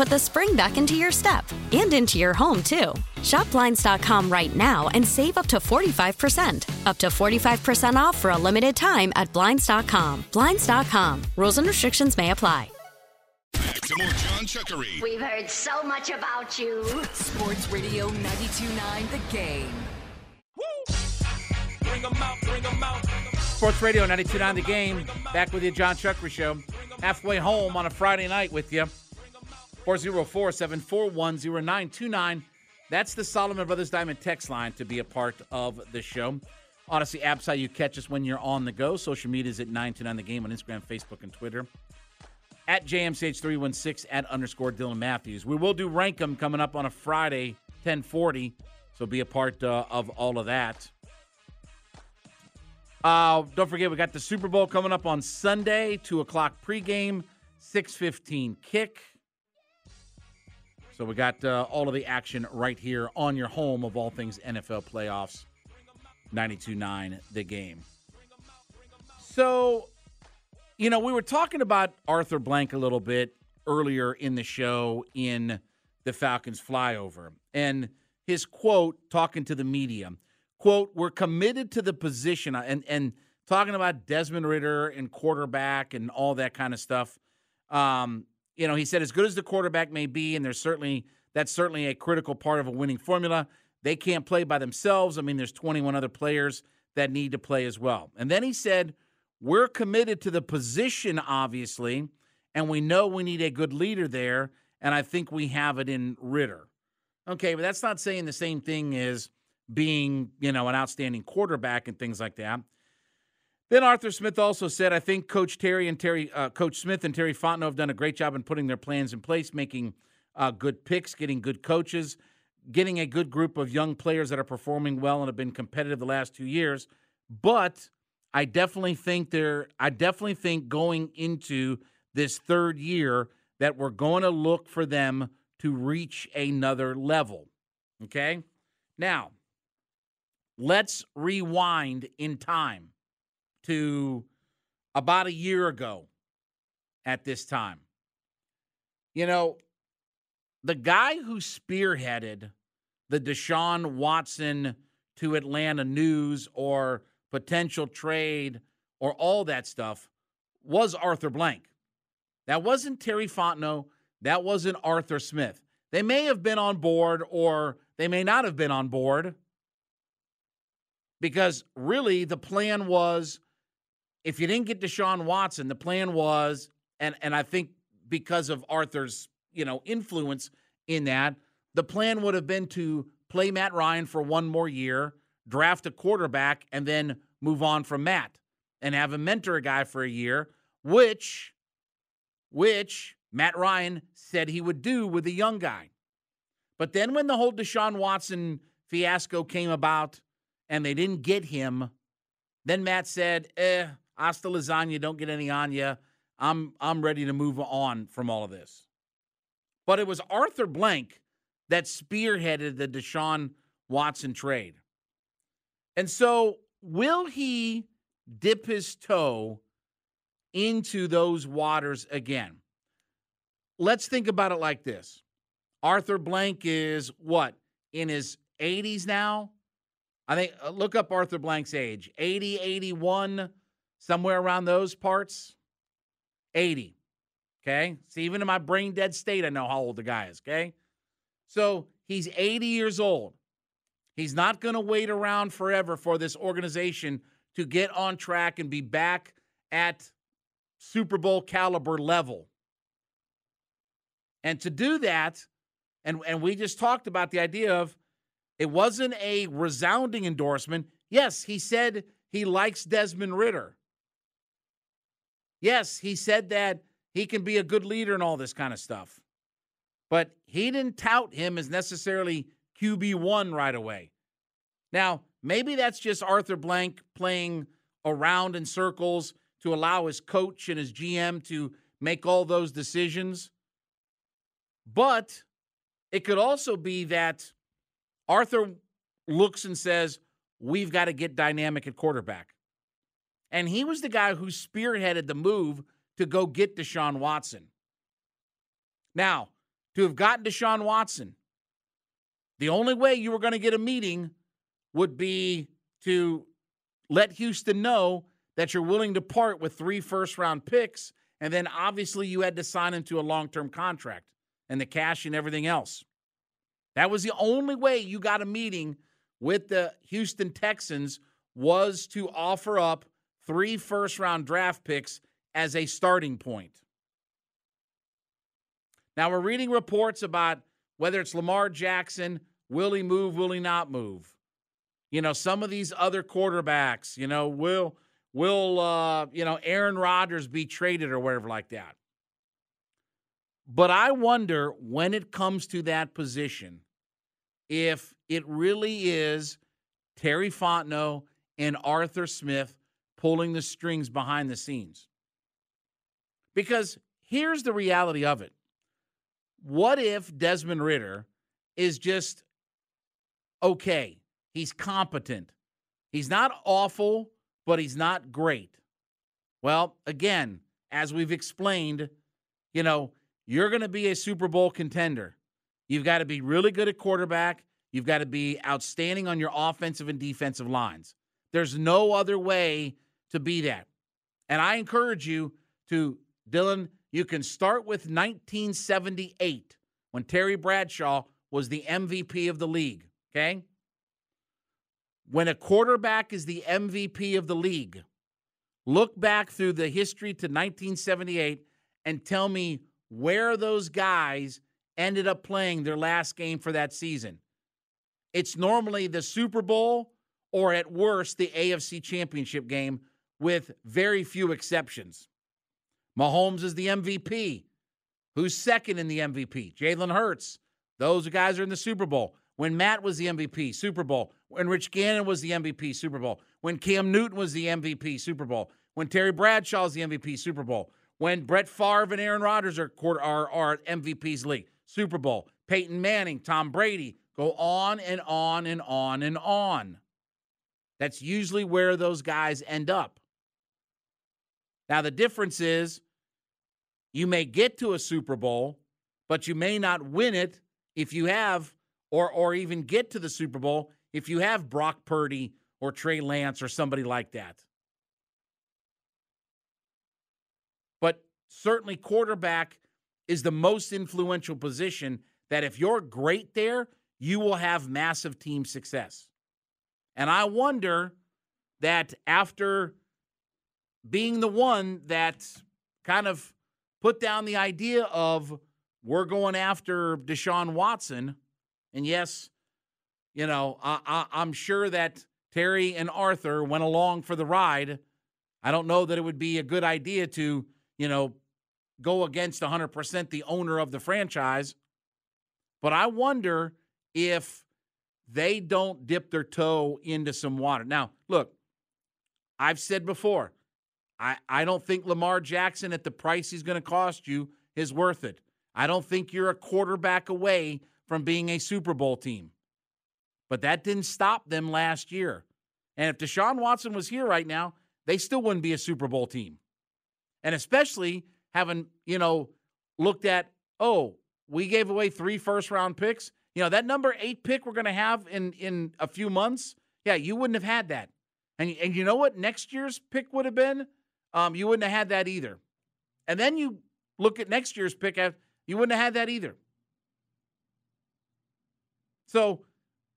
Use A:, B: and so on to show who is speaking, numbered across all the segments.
A: put the spring back into your step and into your home, too. Shop Blinds.com right now and save up to 45%. Up to 45% off for a limited time at Blinds.com. Blinds.com. Rules and restrictions may apply.
B: Back To more John Chuckery.
C: We've heard so much about you.
D: Sports Radio 92.9 The Game.
E: Bring 'em out, bring 'em out. Sports Radio 92.9 The Game. Back with you, John Chuckery Show. Halfway home on a Friday night with you. 404-741-0929. That's the Solomon Brothers Diamond text line to be a part of the show. Odyssey app's how you catch us when you're on the go. Social media is at 929 The Game on Instagram, Facebook, and Twitter. At JMCH316, at underscore Dylan Matthews. We will do Rank 'em coming up on a Friday, 1040. So be a part uh, of all of that. Uh, don't forget, we got the Super Bowl coming up on Sunday, 2 o'clock pregame, 6.15 kick. So we got uh, all of the action right here on your home of all things NFL playoffs, 92.9 The Game. So, you know, we were talking about Arthur Blank a little bit earlier in the show in the Falcons flyover. And his quote, talking to the media – quote, we're committed to the position and and talking about Desmond Ridder and quarterback and all that kind of stuff. Um, you know, he said as good as the quarterback may be, and there's certainly that's certainly a critical part of a winning formula. They can't play by themselves. I mean, there's 21 other players that need to play as well. And then he said, we're committed to the position, obviously, and we know we need a good leader there, and I think we have it in Ridder. Okay, but that's not saying the same thing as being, you know, an outstanding quarterback and things like that. Then Arthur Smith also said, I think Coach Terry and Terry, uh, Coach Smith and Terry Fontenot have done a great job in putting their plans in place, making uh, good picks, getting good coaches, getting a good group of young players that are performing well and have been competitive the last two years. But I definitely think they're, I definitely think going into this third year that we're going to look for them to reach another level. Okay. Now, Let's rewind in time to about a year ago at this time. You know, the guy who spearheaded the Deshaun Watson to Atlanta news or potential trade or all that stuff was Arthur Blank. That wasn't Terry Fontenot. That wasn't Arthur Smith. They may have been on board or they may not have been on board because really the plan was if you didn't get Deshaun Watson, the plan was, and and I think because of Arthur's you know influence in that, the plan would have been to play Matt Ryan for one more year, draft a quarterback, and then move on from Matt and have him mentor a guy for a year, which which Matt Ryan said he would do with a young guy. But then when the whole Deshaun Watson fiasco came about and they didn't get him, then Matt said, eh, hasta lasagna, don't get any on you. I'm, I'm ready to move on from all of this. But it was Arthur Blank that spearheaded the Deshaun Watson trade. And so, will he dip his toe into those waters again? let's think about it like this Arthur Blank is what? In his 80s now? I think, uh, look up Arthur Blank's age 80, 81, somewhere around those parts. 80. Okay. See, even in my brain dead state, I know how old the guy is. Okay. So he's 80 years old. He's not going to wait around forever for this organization to get on track and be back at Super Bowl caliber level. And to do that, and, and we just talked about the idea of it wasn't a resounding endorsement. Yes, he said he likes Desmond Ridder. Yes, he said that he can be a good leader and all this kind of stuff. But he didn't tout him as necessarily QB1 right away. Now, maybe that's just Arthur Blank playing around in circles to allow his coach and his GM to make all those decisions. But it could also be that Arthur looks and says, We've got to get dynamic at quarterback. And he was the guy who spearheaded the move to go get Deshaun Watson. Now, to have gotten Deshaun Watson, the only way you were going to get a meeting would be to let Houston know that you're willing to part with three first round picks. And then obviously you had to sign him to a long term contract and the cash and everything else. That was the only way you got a meeting with the Houston Texans was to offer up three first round draft picks as a starting point. Now we're reading reports about whether it's Lamar Jackson, will he move, will he not move? You know, some of these other quarterbacks, you know, will will uh, you know, Aaron Rodgers be traded or whatever like that. But I wonder when it comes to that position if it really is Terry Fontenot and Arthur Smith pulling the strings behind the scenes. Because here's the reality of it. What if Desmond Ridder is just okay? He's competent. He's not awful, but he's not great. Well, again, as we've explained, you know, you're going to be a Super Bowl contender. You've got to be really good at quarterback. You've got to be outstanding on your offensive and defensive lines. There's no other way to be that. And I encourage you to, Dylan, you can start with 1978 when Terry Bradshaw was the MVP of the league. Okay? When a quarterback is the MVP of the league, look back through the history to 1978 and tell me where those guys ended up playing their last game for that season. It's normally the Super Bowl or at worst the AFC Championship game with very few exceptions. Mahomes is the MVP. Who's second in the MVP? Jalen Hurts. Those guys are in the Super Bowl. When Matt was the MVP, Super Bowl. When Rich Gannon was the MVP, Super Bowl. When Cam Newton was the MVP, Super Bowl. When Terry Bradshaw is the MVP, Super Bowl. When Brett Favre and Aaron Rodgers are, are, are MVPs league, Super Bowl. Peyton Manning, Tom Brady, go on and on and on and on. That's usually where those guys end up. Now, the difference is you may get to a Super Bowl, but you may not win it if you have, or, or even get to the Super Bowl if you have Brock Purdy or Trey Lance or somebody like that. But certainly, quarterback is the most influential position that if you're great there, you will have massive team success. And I wonder that after being the one that kind of put down the idea of we're going after Deshaun Watson. And yes, you know, I, I'm sure that Terry and Arthur went along for the ride. I don't know that it would be a good idea to, you know, go against 100% the owner of the franchise. But I wonder if they don't dip their toe into some water. Now, look, I've said before, I, I don't think Lamar Jackson at the price he's going to cost you is worth it. I don't think you're a quarterback away from being a Super Bowl team. But that didn't stop them last year. And if Deshaun Watson was here right now, they still wouldn't be a Super Bowl team. And especially having, you know, looked at oh, we gave away three first round picks. You know, that number eight pick we're going to have in, in a few months, yeah, you wouldn't have had that. And, and you know what next year's pick would have been? Um, you wouldn't have had that either. And then you look at next year's pick, you wouldn't have had that either. So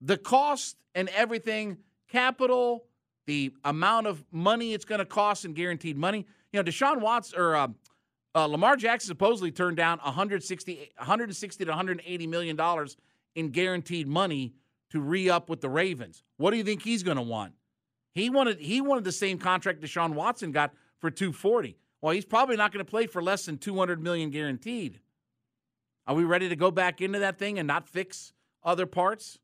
E: the cost and everything, capital, the amount of money it's going to cost in guaranteed money. You know, Deshaun Watts or uh, uh, Lamar Jackson supposedly turned down 160, 160 to 180 million dollars in guaranteed money to re-up with the Ravens. What do you think he's going to want? He wanted he wanted the same contract Deshaun Watson got for 240. Well, he's probably not going to play for less than 200 million guaranteed. Are we ready to go back into that thing and not fix other parts?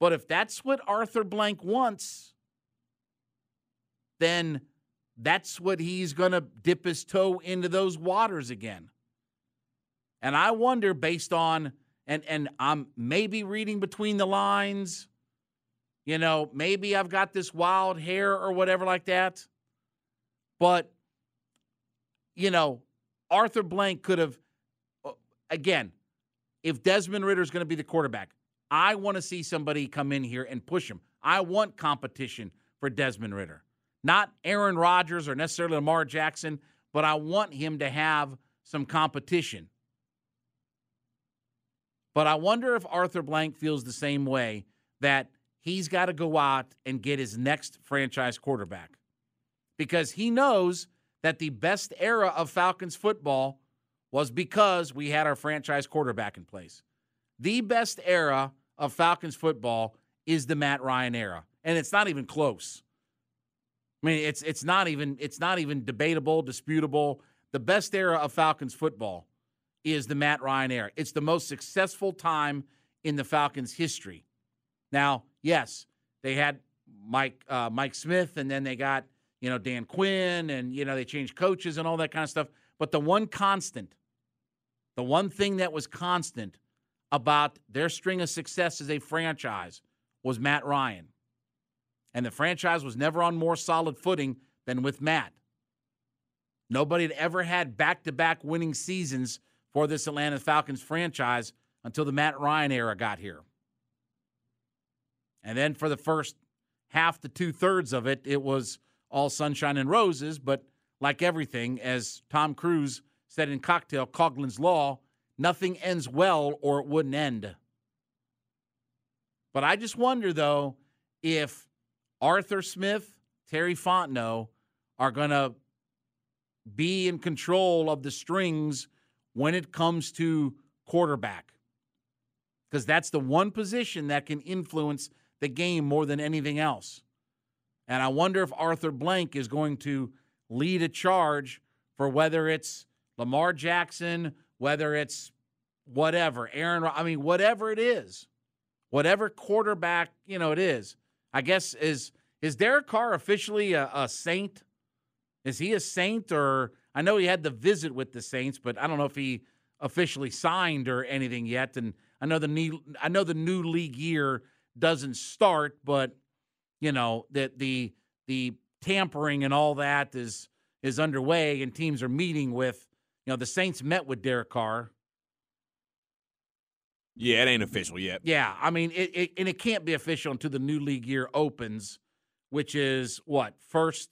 E: But if that's what Arthur Blank wants, then that's what he's going to dip his toe into those waters again. And I wonder based on and and I'm maybe reading between the lines, you know, maybe I've got this wild hair or whatever like that. But you know, Arthur Blank could have uh, again, if Desmond Ridder is going to be the quarterback, I want to see somebody come in here and push him. I want competition for Desmond Ridder, Not Aaron Rodgers or necessarily Lamar Jackson, but I want him to have some competition. But I wonder if Arthur Blank feels the same way that he's got to go out and get his next franchise quarterback because he knows that the best era of Falcons football was because we had our franchise quarterback in place. The best era of Falcons football is the Matt Ryan era, and it's not even close. I mean, it's it's not even it's not even debatable, disputable. The best era of Falcons football is the Matt Ryan era. It's the most successful time in the Falcons' history. Now, yes, they had Mike uh, Mike Smith, and then they got you know Dan Quinn, and you know they changed coaches and all that kind of stuff. But the one constant, the one thing that was constant about their string of success as a franchise was Matt Ryan and the franchise was never on more solid footing than with Matt. Nobody had ever had back to back winning seasons for this Atlanta Falcons franchise until the Matt Ryan era got here. And then for the first half to two thirds of it, it was all sunshine and roses. But like everything, as Tom Cruise said in Cocktail, Coughlin's Law, nothing ends well or it wouldn't end. But I just wonder, though, if Arthur Smith, Terry Fontenot are going to be in control of the strings when it comes to quarterback. Because that's the one position that can influence the game more than anything else. And I wonder if Arthur Blank is going to lead a charge for whether it's Lamar Jackson, whether it's whatever, Aaron, I mean, whatever it is, whatever quarterback, you know, it is. I guess is is Derek Carr officially a, a saint? Is he a saint or I know he had the visit with the Saints, but I don't know if he officially signed or anything yet. And I know the new I know the new league year doesn't start, but you know that the the tampering and all that is is underway, and teams are meeting with. You know, the Saints met with Derek Carr
F: yeah, it ain't official yet.
E: Yeah, I mean, it, it, and it can't be official until the new league year opens, which is what first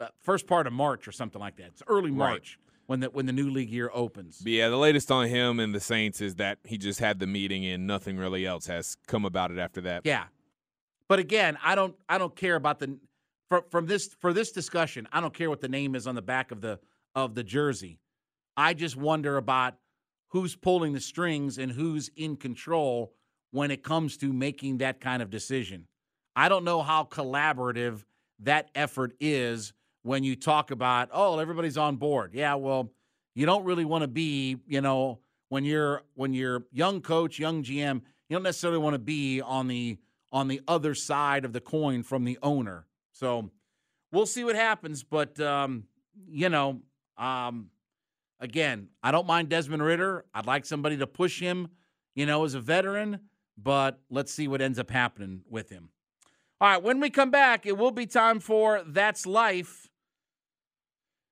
E: uh, first part of March or something like that. It's early March right. when the when the new league year opens.
F: But yeah, the latest on him and the Saints is that he just had the meeting and nothing really else has come about it after that.
E: Yeah, but again, I don't I don't care about the from from this for this discussion. I don't care what the name is on the back of the of the jersey. I just wonder about who's pulling the strings and who's in control when it comes to making that kind of decision. I don't know how collaborative that effort is when you talk about, oh, everybody's on board. Yeah, well, you don't really want to be, you know, when you're when you're young coach, young GM, you don't necessarily want to be on the on the other side of the coin from the owner. So we'll see what happens, but um, you know, um, again, I don't mind Desmond Ridder. I'd like somebody to push him, you know, as a veteran, but let's see what ends up happening with him. All right, when we come back, it will be time for That's Life.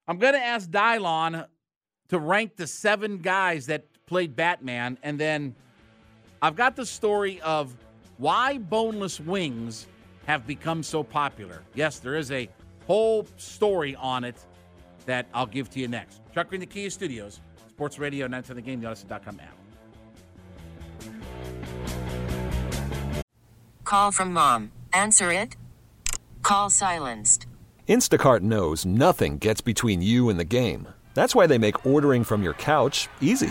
E: I'm going to ask Dylan to rank the seven guys that played Batman, and then I've got the story of why boneless wings have become so popular. Yes, there is a whole story on it that I'll give to you next. Chuck Green, the Kia Studios, Sports Radio, 910 The Game, the Odyssey.com app.
G: Call from mom. Answer it. Call silenced.
H: Instacart knows nothing gets between you and the game. That's why they make ordering from your couch easy.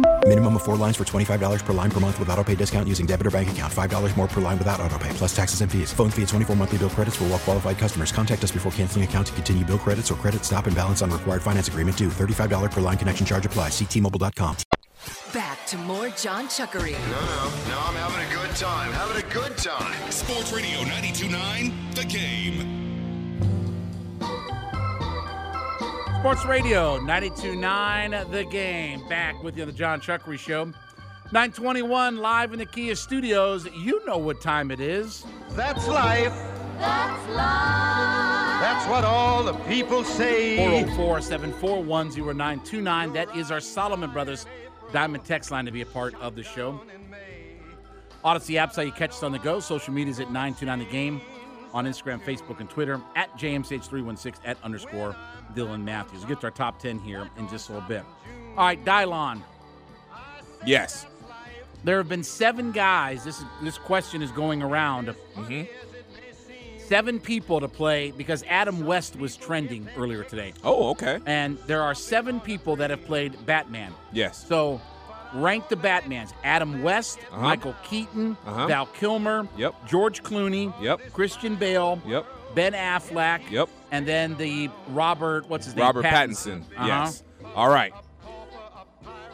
I: Minimum of four lines for $25 per line per month with auto pay discount using debit or bank account. $5 more per line without auto pay, plus taxes and fees. Phone fee at 24 monthly bill credits for all well qualified customers. Contact us before canceling account to continue bill credits or credit stop and balance on required finance agreement due. $35 per line connection charge apply. Ctmobile.com.
D: Back to more John Chuckery.
B: No, no, no, I'm having a good time. Having a good time. Sports Radio 92.9, The Game.
E: Sports Radio 92.9 The Game. Back with you on the John Chuckery Show. 921 live in the Kia studios. You know what time it is.
J: That's life.
K: That's life.
J: That's what all the people say.
E: 404 741 0929. That is our Solomon Brothers Diamond text line to be a part of the show. Odyssey app's how you catch us on the go. Social media's at 929 The Game on Instagram, Facebook, and Twitter at JMCH316 at underscore Dylan Matthews. We'll get to our top 10 here in just a little bit. All right, Dylan.
F: Yes.
E: There have been seven guys. This this question is going around.
F: Mm-hmm.
E: Seven people to play because Adam West was trending earlier today.
F: Oh, okay.
E: And there are seven people that have played Batman.
F: Yes.
E: So rank the Batmans: Adam West,
F: Uh-huh.
E: Michael Keaton,
F: Uh-huh.
E: Val Kilmer,
F: Yep.
E: George Clooney,
F: Yep.
E: Christian Bale,
F: Yep.
E: Ben Affleck,
F: Yep.
E: and then the Robert, what's his name?
F: Robert Pattinson.
E: Uh-huh.
F: Yes. All right.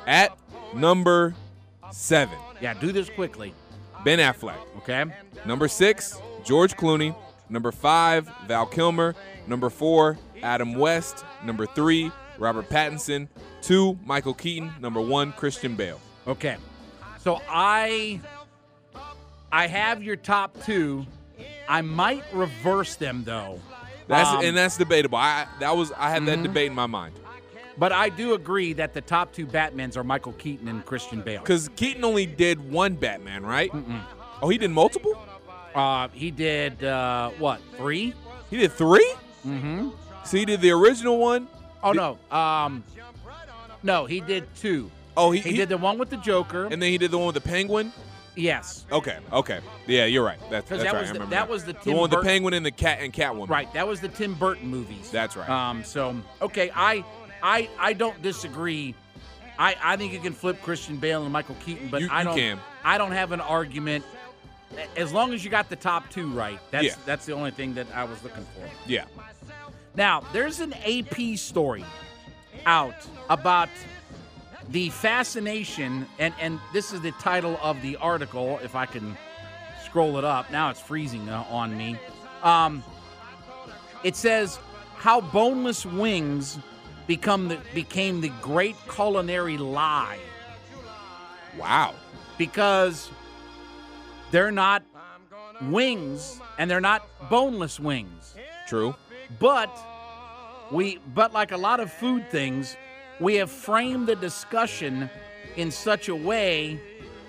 F: At number seven,
E: Yeah, do this quickly.
F: Ben Affleck.
E: Okay.
F: Number six, George Clooney. Number five, Val Kilmer. Number four, Adam West. Number three, Robert Pattinson. Two, Michael Keaton. Number one, Christian Bale.
E: Okay. So I I have your top two. I might reverse them though.
F: That's
E: Um,
F: and that's debatable. I that was I had that
E: Mhm.
F: debate in my mind
E: But I do agree that the top two Batmans are Michael Keaton and Christian Bale.
F: because Keaton only did one Batman, right? Oh, he did multiple.
E: Uh, he did uh, what three?
F: He did three.
E: Mm-hmm.
F: So he did the original one.
E: Oh no, um, no, he did two.
F: Oh, he,
E: He, did the one with the Joker.
F: and then he did the one with the Penguin.
E: yes,
F: Okay, okay, yeah, you're right. That's, that's
E: that
F: right.
E: was
F: I
E: the-
F: remember
E: that was the
F: the one with the
E: Burton-
F: Penguin and the cat and Catwoman.
E: right. That was the Tim Burton movies.
F: That's right.
E: Um, so okay, I I I don't disagree I, I think you can flip Christian Bale and Michael Keaton, but
F: You-
E: I
F: you
E: don't.
F: can.
E: I don't have an argument. As long as you got the top two right, that's
F: Yeah.
E: that's the only thing that I was looking for.
F: Yeah.
E: Now, there's an AP story out about the fascination, and, and this is the title of the article, if I can scroll it up. Now it's freezing uh, on me. Um, it says how boneless wings become the, became the great culinary lie.
F: Wow.
E: Because they're not wings and they're not boneless wings.
F: True.
E: But we but like a lot of food things, we have framed the discussion in such a way.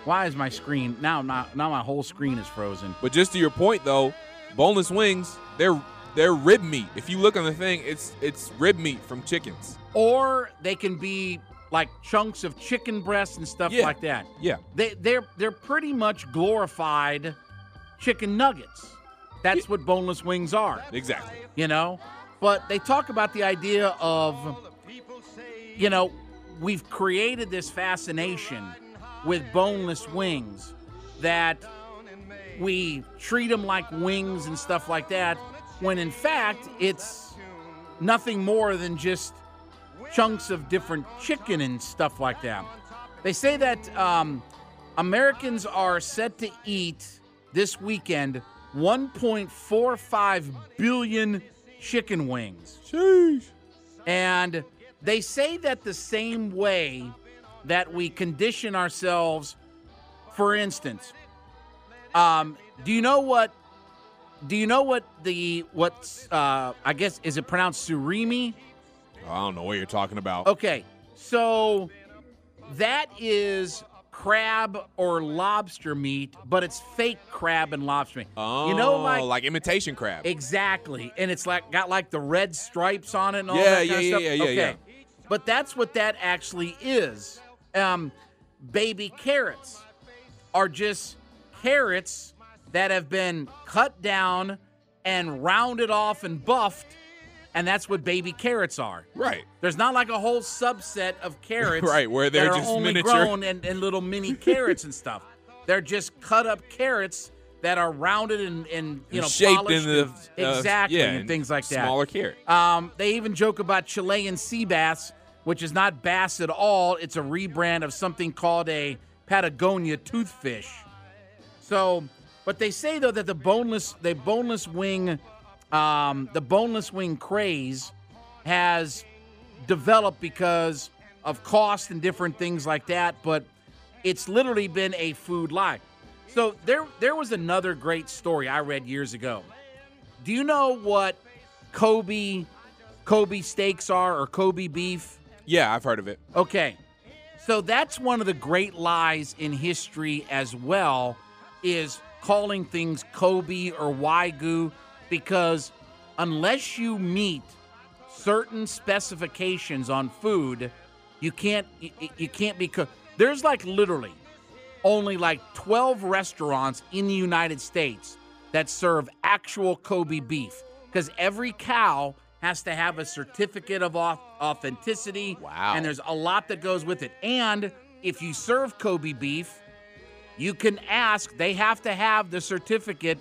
E: Why is my screen now not now my whole screen is frozen?
F: But just to your point though, boneless wings, they're they're rib meat. If you look on the thing, it's it's rib meat from chickens.
E: Or they can be like chunks of chicken breasts and stuff
F: Yeah.
E: like that.
F: Yeah.
E: They they're they're pretty much glorified chicken nuggets. That's what boneless wings are.
F: Exactly.
E: you know but they talk about the idea of you know we've created this fascination with boneless wings that we treat them like wings and stuff like that when in fact it's nothing more than just chunks of different chicken and stuff like that. They say that um, americans are set to eat this weekend 1.45 billion chicken wings.
F: Sheesh.
E: And they say that the same way that we condition ourselves, for instance, um, do you know what? Do you know what the what's uh, I guess is it pronounced surimi?
F: I don't know what you're talking about.
E: Okay, so that is crab or lobster meat, but it's fake crab and lobster meat.
F: Oh,
E: you know, like
F: like imitation crab.
E: Exactly. And it's like got like the red stripes on it and all
F: Yeah,
E: that kind
F: yeah,
E: of
F: yeah,
E: stuff.
F: yeah, yeah,
E: okay.
F: yeah.
E: But that's what that actually is. Um, baby carrots are just carrots that have been cut down and rounded off and buffed, and that's what baby carrots are.
F: Right.
E: There's not like a whole subset of carrots
F: Right, where they're
E: that are
F: just
E: only
F: miniature.
E: grown and, and little mini carrots and stuff. They're just cut up carrots that are rounded and, and you know
F: shaped
E: polished
F: in the uh,
E: exactly
F: yeah,
E: and
F: and
E: things like that.
F: Smaller carrot.
E: Um, they even joke about Chilean sea bass, which is not bass at all. It's a rebrand of something called a Patagonia toothfish. So, but they say though that the boneless, the boneless wing, um, the boneless wing craze has developed because of cost and different things like that. But it's literally been a food lie. So there, there was another great story I read years ago. Do you know what Kobe, Kobe steaks are or Kobe beef?
F: Yeah, I've heard of it.
E: Okay. So that's one of the great lies in history as well is calling things Kobe or Wagyu because unless you meet certain specifications on food, you can't you, you can't be There's like literally only like 12 restaurants in the United States that serve actual Kobe beef because every cow has to have a certificate of authenticity.
F: Wow.
E: And there's a lot that goes with it. And if you serve Kobe beef, you can ask, they have to have the certificate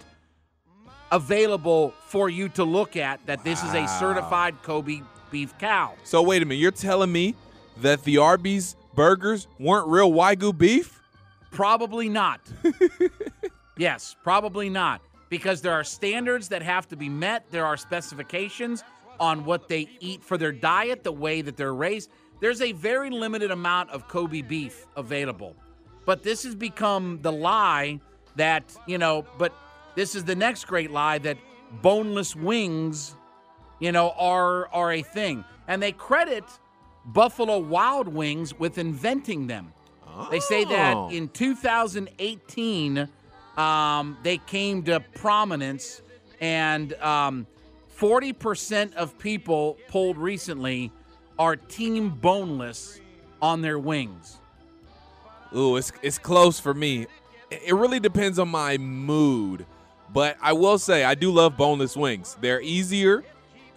E: available for you to look at that this is a certified Kobe beef cow.
F: So wait a minute, you're telling me that the Arby's burgers weren't real Wagyu beef?
E: Probably not. yes, probably not. Because there are standards that have to be met, there are specifications on what they eat for their diet, the way that they're raised. There's a very limited amount of Kobe beef available. But this has become the lie that, you know, but this is the next great lie that boneless wings, you know, are are a thing. And they credit Buffalo Wild Wings with inventing them. They say that
F: Oh.
E: in 2018, um, they came to prominence, and um, 40% of people polled recently are team boneless on their wings.
F: Ooh, it's it's close for me. It really depends on my mood, but I will say I do love boneless wings. They're easier.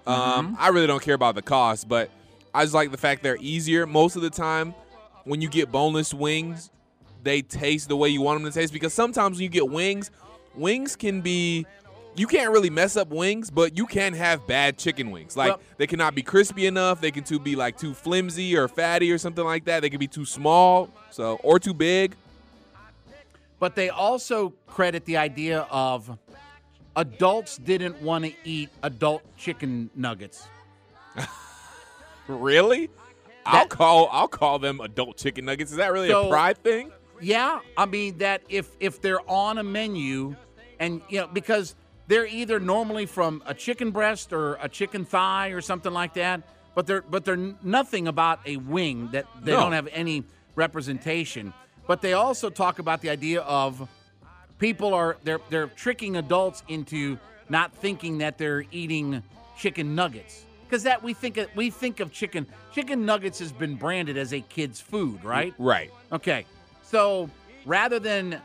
F: Um, I really don't care about the cost, but I just like the fact they're easier. Most of the time, when you get boneless wings, they taste the way you want them to taste because sometimes when you get wings, wings can be you can't really mess up wings, but you can have bad chicken wings. Like
E: Well-
F: they cannot be crispy enough. They can too be like too flimsy or fatty or something like that. They can be too small, so or too big.
E: But they also credit the idea of adults didn't want to eat adult chicken nuggets.
F: Really? I'll call I'll call them adult chicken nuggets. Is that really
E: So-
F: a pride thing?
E: Yeah, I mean that if if they're on a menu, and you know because they're either normally from a chicken breast or a chicken thigh or something like that, but they're but they're nothing about a wing that they
F: No.
E: don't have any representation. But they also talk about the idea of people are they're they're tricking adults into not thinking that they're eating chicken nuggets because that we think of, we think of chicken chicken nuggets has been branded as a kid's food, right?
F: Right.
E: Okay. So rather than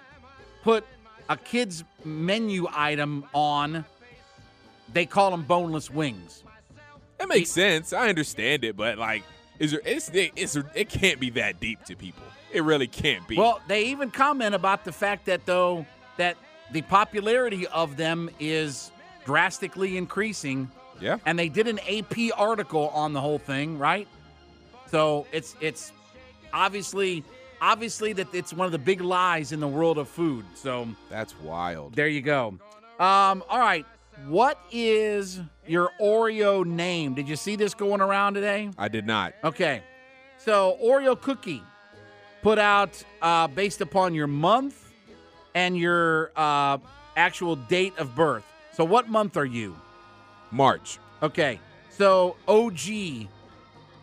E: put a kid's menu item on, they call them boneless wings.
F: That makes sense. I understand it, but like, is there? It's, it's it can't be that deep to people. It really can't be.
E: Well, they even comment about the fact that though that the popularity of them is drastically increasing.
F: Yeah.
E: And they did an AP article on the whole thing, right? So it's it's obviously obviously that it's one of the big lies in the world of food. So
F: that's wild.
E: There you go. Um, all right. What is your Oreo name? Did you see this going around today?
F: I did not.
E: Okay. So Oreo cookie put out uh, based upon your month and your uh, actual date of birth. So what month are you?
F: March.
E: Okay. So OG.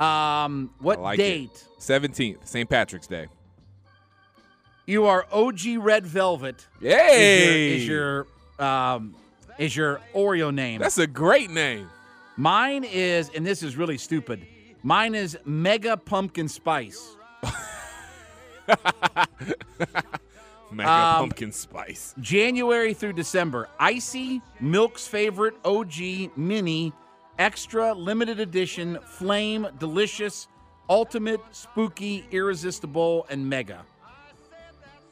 E: Um, what
F: like
E: date?
F: Seventeenth, St. Patrick's Day.
E: You are OG Red Velvet.
F: Yay!
E: Is your, is your um is your Oreo name?
F: That's a great name.
E: Mine is, and this is really stupid. Mine is Mega Pumpkin Spice.
F: Mega
E: Um,
F: pumpkin spice.
E: January through December. Icy, Milk's favorite, OG, Mini, Extra, Limited Edition, Flame, Delicious, Ultimate, Spooky, Irresistible, and Mega.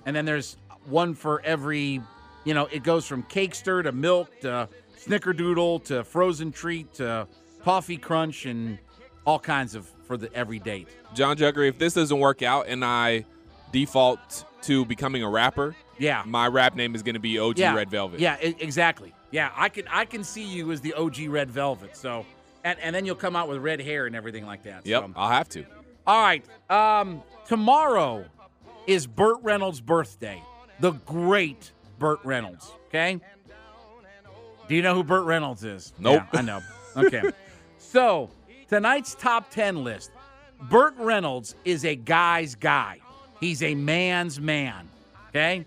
E: And then there's one for every, you know, it goes from Cakester to Milk to Snickerdoodle to Frozen Treat to Toffee Crunch and all kinds of for the every date.
F: John Jugger, if this doesn't work out and I default to becoming a rapper,
E: Yeah.
F: my rap name is going to be OG
E: yeah.
F: Red Velvet.
E: Yeah, e- exactly. Yeah, I can I can see you as the OG Red Velvet. So, and and then you'll come out with red hair and everything like that.
F: Yep,
E: So.
F: I'll have to.
E: All right. Um, tomorrow is Burt Reynolds' birthday. The great Burt Reynolds. Okay. Do you know who Burt Reynolds is?
F: Nope.
E: Yeah, I know. Okay. so tonight's top ten list. Burt Reynolds is a guy's guy. He's a man's man. Okay.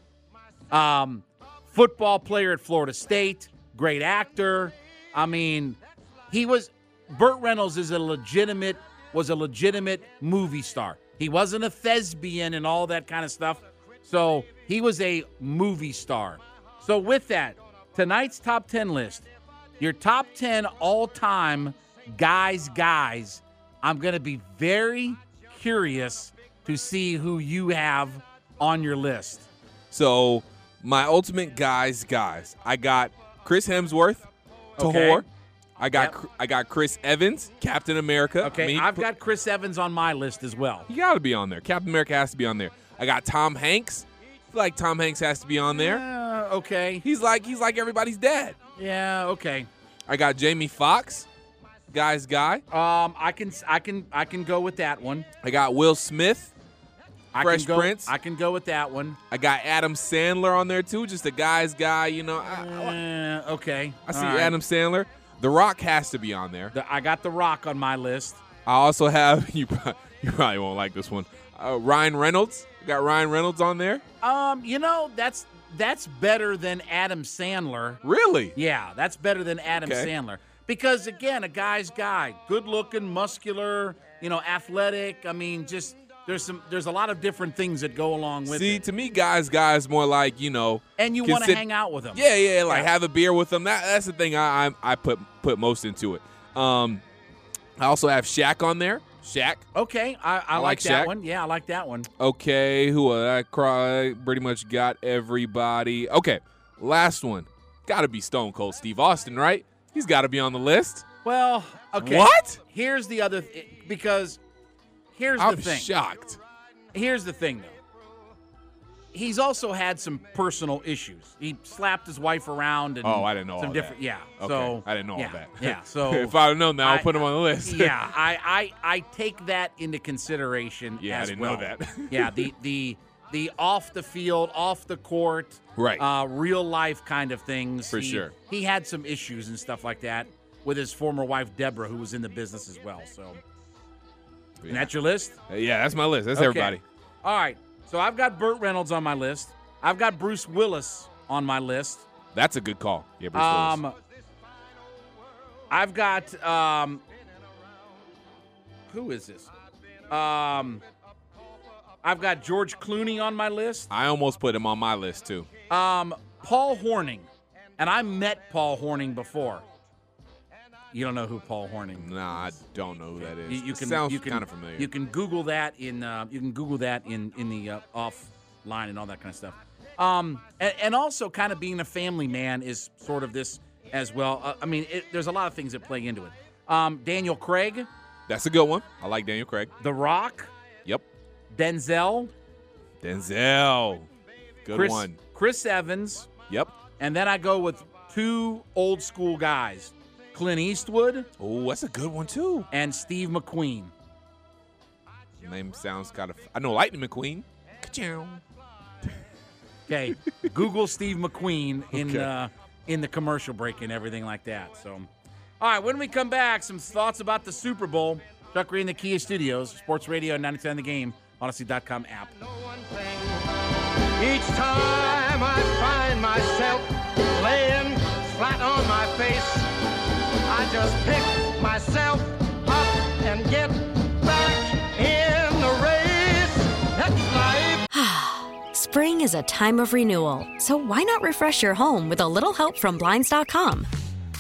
E: Um, football player at Florida State, great actor. I mean, he was Burt Reynolds is a legitimate was a legitimate movie star. He wasn't a thespian and all that kind of stuff. So he was a movie star. So with that, tonight's top 10 list, your top 10 all-time guys guys, I'm going to be very curious to see who you have on your list.
F: So my ultimate guys, guys, I got Chris Hemsworth,
E: Okay.
F: Thor. I got I got Chris Evans, Captain America.
E: Okay,
F: I mean,
E: I've got Chris Evans on my list as well.
F: He got to be on there. Captain America has to be on there. I got Tom Hanks. I feel like Tom Hanks has to be on there.
E: Uh, okay.
F: He's like he's like everybody's dad.
E: Yeah, okay.
F: I got Jamie Foxx, guy's guy.
E: Um, I can I can I can go with that one.
F: I got Will Smith,
E: I
F: Fresh
E: can go,
F: Prince.
E: I can go with that one.
F: I got Adam Sandler on there too, just a guy's guy. You know, I,
E: Uh, okay.
F: I see
E: right.
F: Adam Sandler. The Rock has to be on there.
E: The- I got The Rock on my list.
F: I also have you. You probably won't like this one. Uh, Ryan Reynolds. Got Ryan Reynolds on there.
E: Um, you know that's that's better than Adam Sandler.
F: Really?
E: Yeah, that's better than Adam
F: Okay.
E: Sandler because again, a guy's guy, good looking, muscular, you know, athletic. I mean, just there's some there's a lot of different things that go along with
F: See,
E: it.
F: to me, guys, guys more like you know.
E: And you want to hang out with them.
F: Yeah, yeah, like
E: Yeah.
F: have a beer with them. That, that's the thing I, I I put put most into it. Um, I also have Shaq on there. Shaq.
E: Okay, I, I,
F: I
E: like,
F: like
E: that
F: Shaq.
E: one. Yeah, I like that one.
F: Okay, who uh, I cry pretty much got everybody. Okay, last one. Got to be Stone Cold Steve Austin, right? He's got to be on the list.
E: Well, okay.
F: What?
E: Here's the other th- because here's
F: I'm
E: the thing.
F: shocked.
E: Here's the thing, though. He's also had some personal issues. He slapped his wife around, and
F: Oh, I didn't know
E: some
F: all
E: different.
F: that.
E: Yeah,
F: Okay,
E: so
F: I didn't know all that.
E: Yeah, so
F: If I'd known that, I'll put him on the list.
E: yeah, I, I I take that into consideration.
F: Yeah, I didn't know that.
E: yeah, the the the off the field, off the court,
F: Right.
E: uh, real life kind of things.
F: For
E: He-
F: sure.
E: he had some issues and stuff like that with his former wife Deborah, who was in the business as well. So, and that's your list.
F: Uh, yeah, that's my list. That's
E: Okay.
F: everybody.
E: All right. So I've got Burt Reynolds on my list. I've got Bruce Willis on my list.
F: That's a good call. Yeah, Bruce Willis.
E: Um, I've got um, who is this? Um, I've got George Clooney on my list.
F: I almost put him on my list too.
E: Um, Paul Hornung, and I met Paul Hornung before. You don't know who Paul Hornung?
F: Nah, I don't know who that is.
E: You, you can
F: sounds
E: you can,
F: kind of familiar.
E: You can Google that in uh, you can Google that in in the uh, offline and all that kind of stuff. Um, and, and also kind of being a family man is sort of this as well. Uh, I mean, it, there's a lot of things that play into it. Um, Daniel Craig,
F: That's a good one. I like Daniel Craig.
E: The Rock. Denzel,
F: Denzel. Good
E: Chris,
F: one.
E: Chris Evans,
F: Yep.
E: and then I go with two old school guys, Clint Eastwood
F: Oh, that's a good one too.
E: and Steve McQueen.
F: Name sounds kind of. I know Lightning McQueen.
E: Okay, Google Steve McQueen in
F: Okay.
E: uh, in the commercial break and everything like that. So, all right, when we come back, some thoughts about the Super Bowl. Chuck Reed in the Kia Studios, Sports Radio 99 The Game, Audacy.com app.
J: Each time I find myself laying flat on my face, I just pick myself up and get back in the race. That's life.
A: Spring is a time of renewal, so why not refresh your home with a little help from Blinds.com?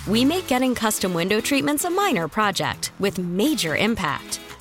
A: We make getting custom window treatments a minor project with major impact.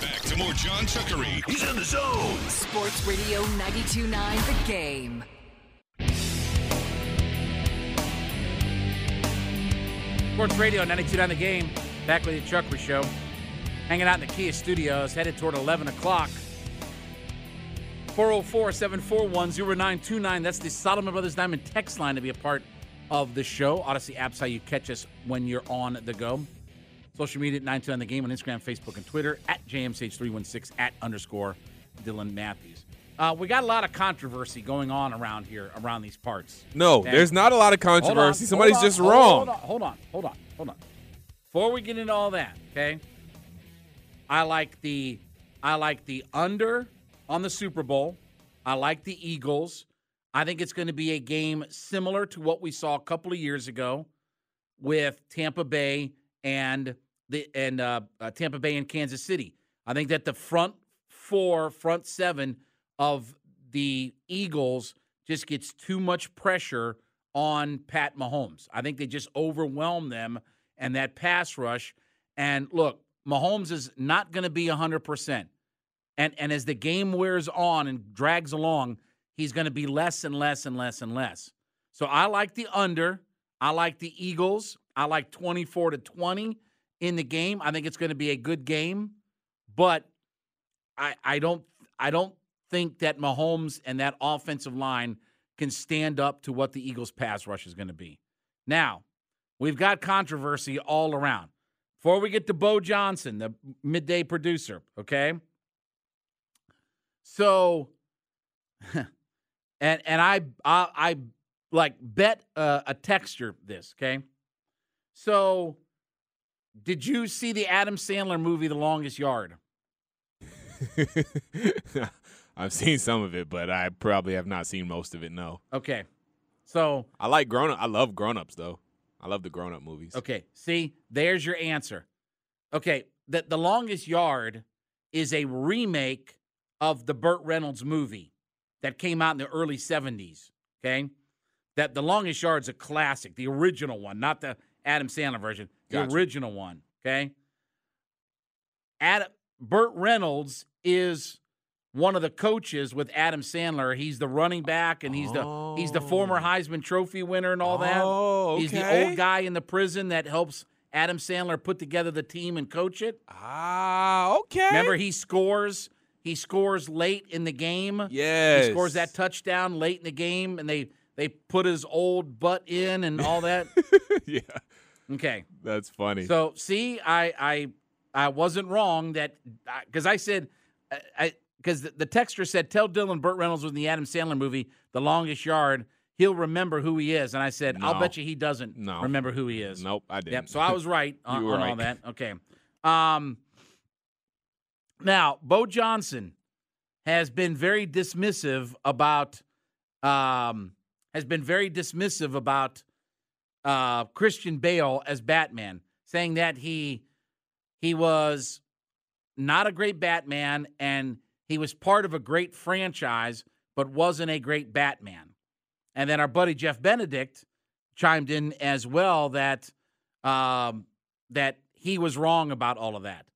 B: Back to more John Chuckery. He's in the zone.
D: Sports Radio 929 The Game.
E: Sports Radio 92.9 The Game. Back with the Chuckery Show. Hanging out in the Kia Studios, headed toward 11 o'clock. 404-741-0929. That's the Solomon Brothers Diamond text line to be a part of the show. Audacy app's how you catch us when you're on the go. Social media at 92 on the game on Instagram, Facebook, and Twitter at JMSH316 at underscore Dylan Matthews. Uh, we got a lot of controversy going on around here, around these parts.
F: No,
E: Okay?
F: there's not a lot of
E: Hold on,
F: controversy.
E: hold
F: Somebody's
E: on,
F: just
E: hold
F: wrong.
E: on, hold on, hold on, hold on. Before we get into all that, okay? I like the I like the under on the Super Bowl. I like the Eagles. I think it's going to be a game similar to what we saw a couple of years ago with Tampa Bay and the and uh, uh, Tampa Bay and Kansas City. I think that the front four, front seven of the Eagles just gets too much pressure on Pat Mahomes. I think they just overwhelm them and that pass rush. And look, Mahomes is not going to be 100%. And and as the game wears on and drags along, he's going to be less and less and less and less. So I like the under. I like the Eagles. I like 24 to 20 in the game. I think it's going to be a good game, but I I don't I don't think that Mahomes and that offensive line can stand up to what the Eagles pass rush is going to be. Now, we've got controversy all around. Before we get to Bo Johnson, the midday producer, okay? So and and I I, I like bet uh, a texture this, okay? So did you see the Adam Sandler movie The Longest Yard?
F: I've seen some of it, but I probably have not seen most of it. No.
E: Okay. So
F: I like grown up. I love grown ups though. I love the grown up movies.
E: Okay. See, there's your answer. Okay. That the Longest Yard is a remake of the Burt Reynolds movie that came out in the early 70s. Okay. That The Longest Yard's a classic, the original one, not the Adam Sandler version, the
F: Gotcha.
E: original one. Okay. Adam, Burt Reynolds is one of the coaches with Adam Sandler. He's the running back, and he's the he's the former Heisman Trophy winner and all that.
F: Oh, okay.
E: He's the old guy in the prison that helps Adam Sandler put together the team and coach it.
F: Ah, okay.
E: Remember, he scores. He scores late in the game.
F: Yes.
E: he scores that touchdown late in the game, and they they put his old butt in and all that.
F: yeah.
E: Okay.
F: That's funny.
E: So see, I I I wasn't wrong that because I said I because the, the texter said tell Dylan Burt Reynolds was in the Adam Sandler movie The Longest Yard. He'll remember who he is, and I said I'll bet you he doesn't
F: No.
E: remember who he is.
F: Nope, I didn't.
E: Yep. So I was right on, on all
F: right.
E: that. Okay. Um. Now, Bo Johnson has been very dismissive about um has been very dismissive about uh Christian Bale as Batman, saying that he he was not a great Batman and he was part of a great franchise but wasn't a great Batman. And then our buddy Jeff Benedict chimed in as well that um, that he was wrong about all of that.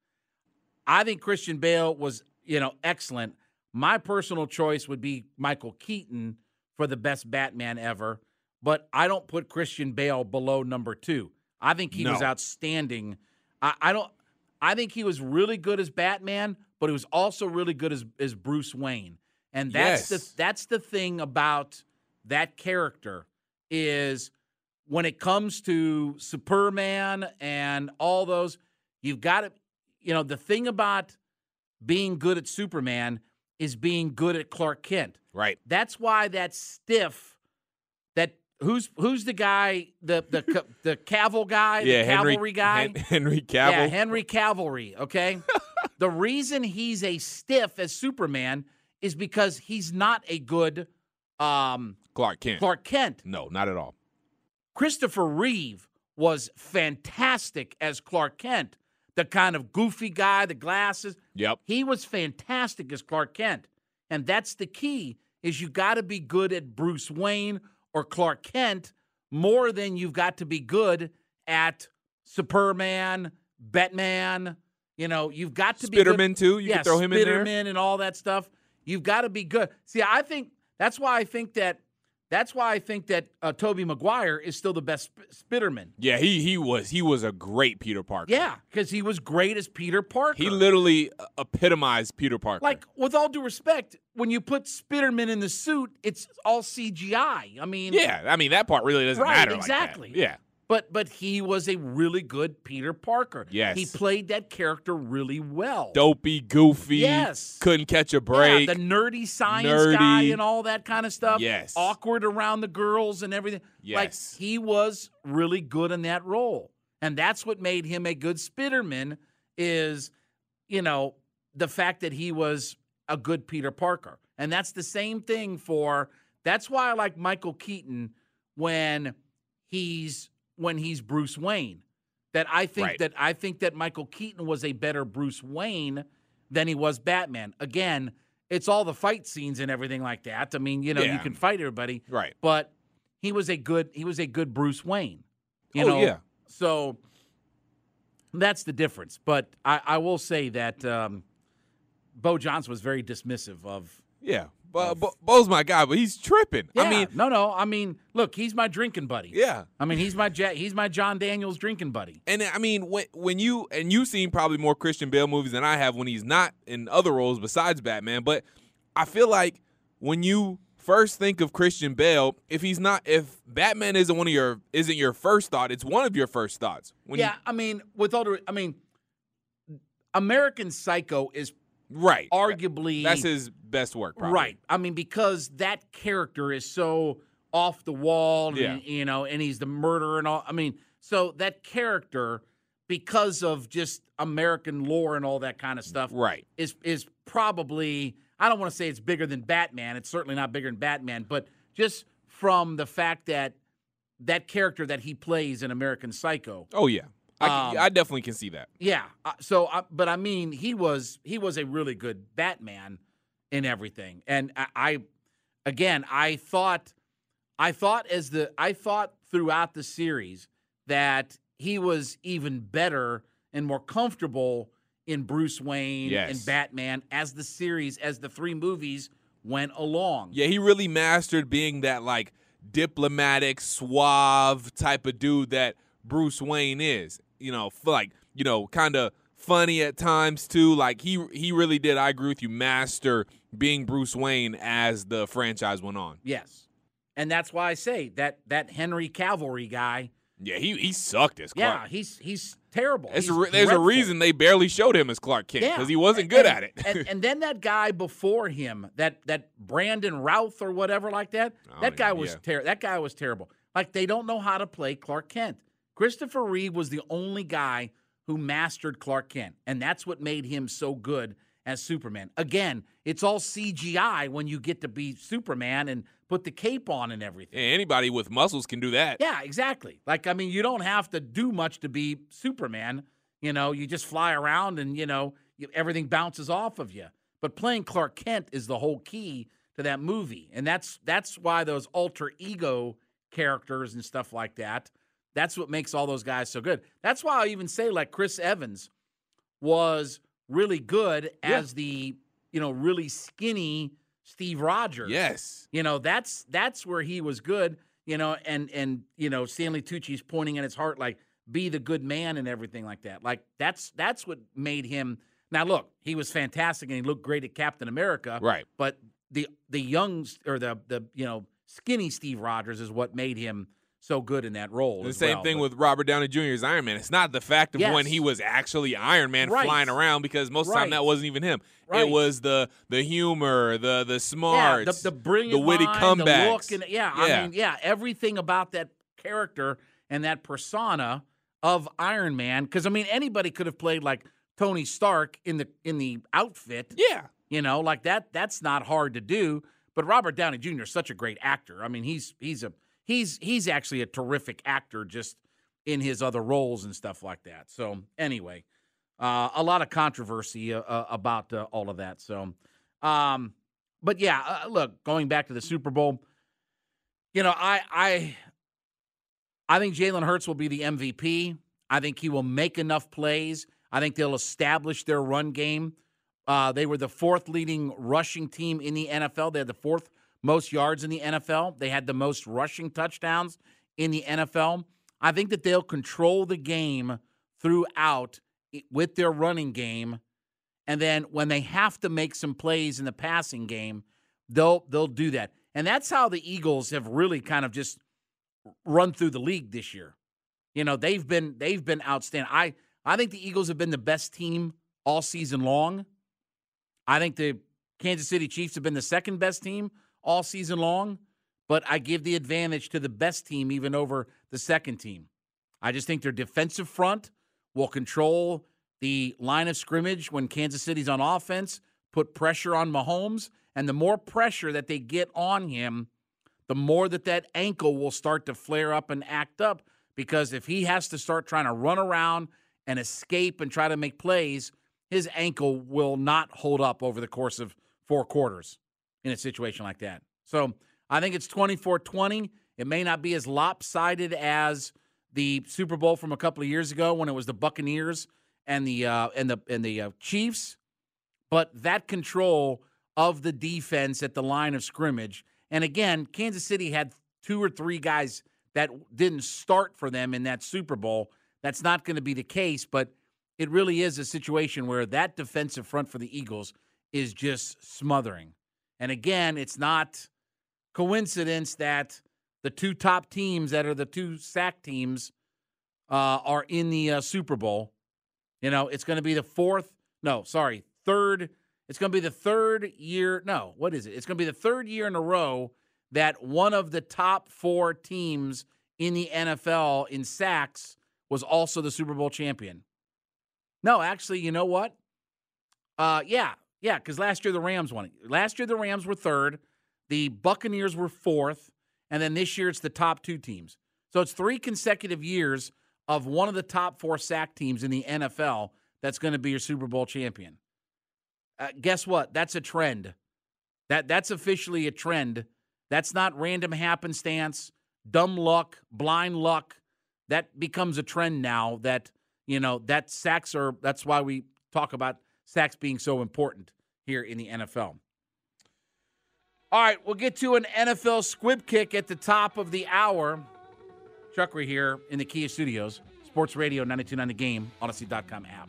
E: I think Christian Bale was, you know, excellent. My personal choice would be Michael Keaton for the best Batman ever, but I don't put Christian Bale below number two. I think he was outstanding. I, I don't. I think he was really good as Batman, but he was also really good as as Bruce Wayne. And that's
F: Yes.
E: the that's the thing about that character is when it comes to Superman and all those, you've got to, you know, the thing about being good at Superman is being good at Clark Kent.
F: Right.
E: That's why that stiff, who's who's the guy, the the the caval guy,
F: yeah,
E: the
F: Henry,
E: cavalry guy,
F: Hen- Henry Cavill.
E: yeah, Henry Cavalry. Okay, the reason he's a stiff as Superman is because he's not a good um,
F: Clark Kent.
E: Clark Kent.
F: No, not at all.
E: Christopher Reeve was fantastic as Clark Kent, the kind of goofy guy, the glasses.
F: Yep.
E: He was fantastic as Clark Kent. And that's the key is you got to be good at Bruce Wayne or Clark Kent more than you've got to be good at Superman, Batman, you know, you've got to be good-
F: Spiderman, too. You
E: yeah,
F: could throw him in there.
E: Spiderman and all that stuff. You've got to be good. See, I think that's why I think that that's why I think that uh, Tobey Maguire is still the best Sp- Spiderman.
F: Yeah, he he was he was a great Peter Parker.
E: Yeah, because he was great as Peter Parker.
F: He literally uh, epitomized Peter Parker.
E: like, with all due respect, when you put Spiderman in the suit, it's all CGI. I mean,
F: yeah, I mean that part really doesn't
E: right,
F: matter. like that.
E: exactly.
F: Yeah.
E: But but he was a really good Peter Parker.
F: Yes.
E: he played that character really well.
F: Dopey, goofy.
E: Yes.
F: Couldn't catch a break.
E: Yeah, the nerdy science
F: Nerdy.
E: guy and all that kind of stuff.
F: Yes.
E: Awkward around the girls and everything. Like
F: Yes.
E: he was really good in that role. And that's what made him a good Spitterman is, you know, the fact that he was a good Peter Parker. And that's the same thing for that's why I like Michael Keaton when he's when he's Bruce Wayne. That I think
F: Right.
E: that I think that Michael Keaton was a better Bruce Wayne than he was Batman. Again, it's all the fight scenes and everything like that. I mean, you know, you can fight everybody,
F: Right.
E: But he was a good he was a good Bruce Wayne. You
F: Oh,
E: know,
F: yeah.
E: So that's the difference. But I, I will say that um, Bo Johnson was very dismissive of.
F: Yeah. But Bo, Bo's my guy, but he's tripping.
E: Yeah,
F: I mean,
E: no, no. I mean, look, he's my drinking buddy.
F: Yeah.
E: I mean, he's my Ja- he's my John Daniels drinking buddy.
F: And I mean, when when you and you've seen probably more Christian Bale movies than I have when he's not in other roles besides Batman. But I feel like when you first think of Christian Bale, if he's not, if Batman isn't one of your isn't your first thought, it's one of your first thoughts. When
E: yeah, I mean, with all the, I mean, American Psycho is
F: you, right,
E: arguably
F: that's his best work. Probably.
E: Right. I mean, because that character is so off the wall,
F: Yeah.
E: you know, and he's the murderer and all. I mean, so that character, because of just American lore and all that kind of stuff,
F: Right.
E: is is probably I don't want to say it's bigger than Batman. It's certainly not bigger than Batman, but just from the fact that that character that he plays in American Psycho,
F: Oh yeah, I,
E: Um,
F: I definitely can see that.
E: yeah. uh, So, uh, but I mean, he was he was a really good Batman in everything, and I, I again, I thought, I thought as the I thought throughout the series that he was even better and more comfortable in Bruce Wayne
F: Yes.
E: and Batman as the series as the three movies went along.
F: Yeah, he really mastered being that like diplomatic, suave type of dude that Bruce Wayne is. You know, f- like you know, kind of funny at times too. Like he he really did. I agree with you. Master being Bruce Wayne as the franchise went on.
E: Yes, and that's why I say that that Henry Cavalry guy.
F: Yeah, he he sucked as Clark.
E: Yeah, he's he's terrible.
F: There's,
E: He's
F: a, re- there's a reason they barely showed him as Clark Kent because he wasn't good
E: and,
F: at it.
E: and, and then that guy before him, that that Brandon Routh or whatever like that, oh, that guy was
F: yeah.
E: ter- that guy was terrible. Like they don't know how to play Clark Kent. Christopher Reeve was the only guy who mastered Clark Kent, and that's what made him so good as Superman. Again, it's all CGI when you get to be Superman and put the cape on and everything.
F: Yeah, anybody with muscles can do that.
E: Yeah, exactly. Like I mean, you don't have to do much to be Superman. You know, you just fly around and you know you, everything bounces off of you. But playing Clark Kent is the whole key to that movie, and that's that's why those alter ego characters and stuff like that. That's what makes all those guys so good. That's why I even say like Chris Evans was really good
F: Yeah.
E: as the you know really skinny Steve Rogers.
F: Yes.
E: You know, that's that's where he was good, you know, and and you know, Stanley Tucci's pointing at his heart like be the good man and everything like that. Like that's that's what made him Now look, he was fantastic and he looked great at Captain America.
F: Right.
E: But the the young or the the you know, skinny Steve Rogers is what made him so good in that role.
F: The same
E: well.
F: thing with Robert Downey Jr. as Iron Man. It's not the fact of when he was actually Iron Man
E: Right.
F: flying around because most of the time that wasn't even him.
E: Right.
F: It was the the humor, the the
E: yeah,
F: smarts,
E: the, the brilliant
F: the witty
E: mind,
F: comebacks.
E: the look, and yeah, I mean, yeah, everything about that character and that persona of Iron Man. Because I mean, anybody could have played like Tony Stark in the in the outfit.
F: Yeah,
E: you know, like that. That's not hard to do. But Robert Downey Jr. is such a great actor. I mean, he's he's a he's he's actually a terrific actor just in his other roles and stuff like that. So anyway, uh, a lot of controversy uh, uh, about uh, all of that. So, um, but yeah, uh, look, going back to the Super Bowl, you know, I I I think Jalen Hurts will be the MVP. I think he will make enough plays. I think they'll establish their run game. Uh, they were the fourth leading rushing team in the NFL. They had the fourth most yards in the NFL. They had the most rushing touchdowns in the NFL. I think that they'll control the game throughout with their running game. And then when they have to make some plays in the passing game, they'll they'll do that. And that's how the Eagles have really kind of just run through the league this year. You know, they've been they've been outstanding. I I think the Eagles have been the best team all season long. I think the Kansas City Chiefs have been the second best team all season long, but I give the advantage to the best team even over the second team. I just think their defensive front will control the line of scrimmage when Kansas City's on offense, put pressure on Mahomes, and the more pressure that they get on him, the more that that ankle will start to flare up and act up because if he has to start trying to run around and escape and try to make plays, his ankle will not hold up over the course of four quarters in a situation like that. So I think it's 24 20. It may not be as lopsided as the Super Bowl from a couple of years ago when it was the Buccaneers and the uh, and the and the uh, Chiefs, but that control of the defense at the line of scrimmage. And again, Kansas City had two or three guys that didn't start for them in that Super Bowl. That's not going to be the case, but it really is a situation where that defensive front for the Eagles is just smothering. And again, it's not coincidence that the two top teams that are the two sack teams uh, are in the uh, Super Bowl. You know, it's going to be the fourth, no, sorry, third. It's going to be the third year. No, what is it? It's going to be the third year in a row that one of the top four teams in the NFL in sacks was also the Super Bowl champion. No, actually, you know what? Uh, yeah, yeah, because last year the Rams won it. Last year the Rams were third, the Buccaneers were fourth, and then this year it's the top two teams. So it's three consecutive years of one of the top four sack teams in the NFL that's going to be your Super Bowl champion. Uh, guess what? That's a trend. That that's officially a trend. That's not random happenstance, dumb luck, blind luck. That becomes a trend now. That you know that sacks are. That's why we talk about sacks being so important here in the NFL. All right, we'll get to an NFL squib kick at the top of the hour. Chuck, we're here in the Kia Studios, Sports Radio 929 The Game, Audacy.com app.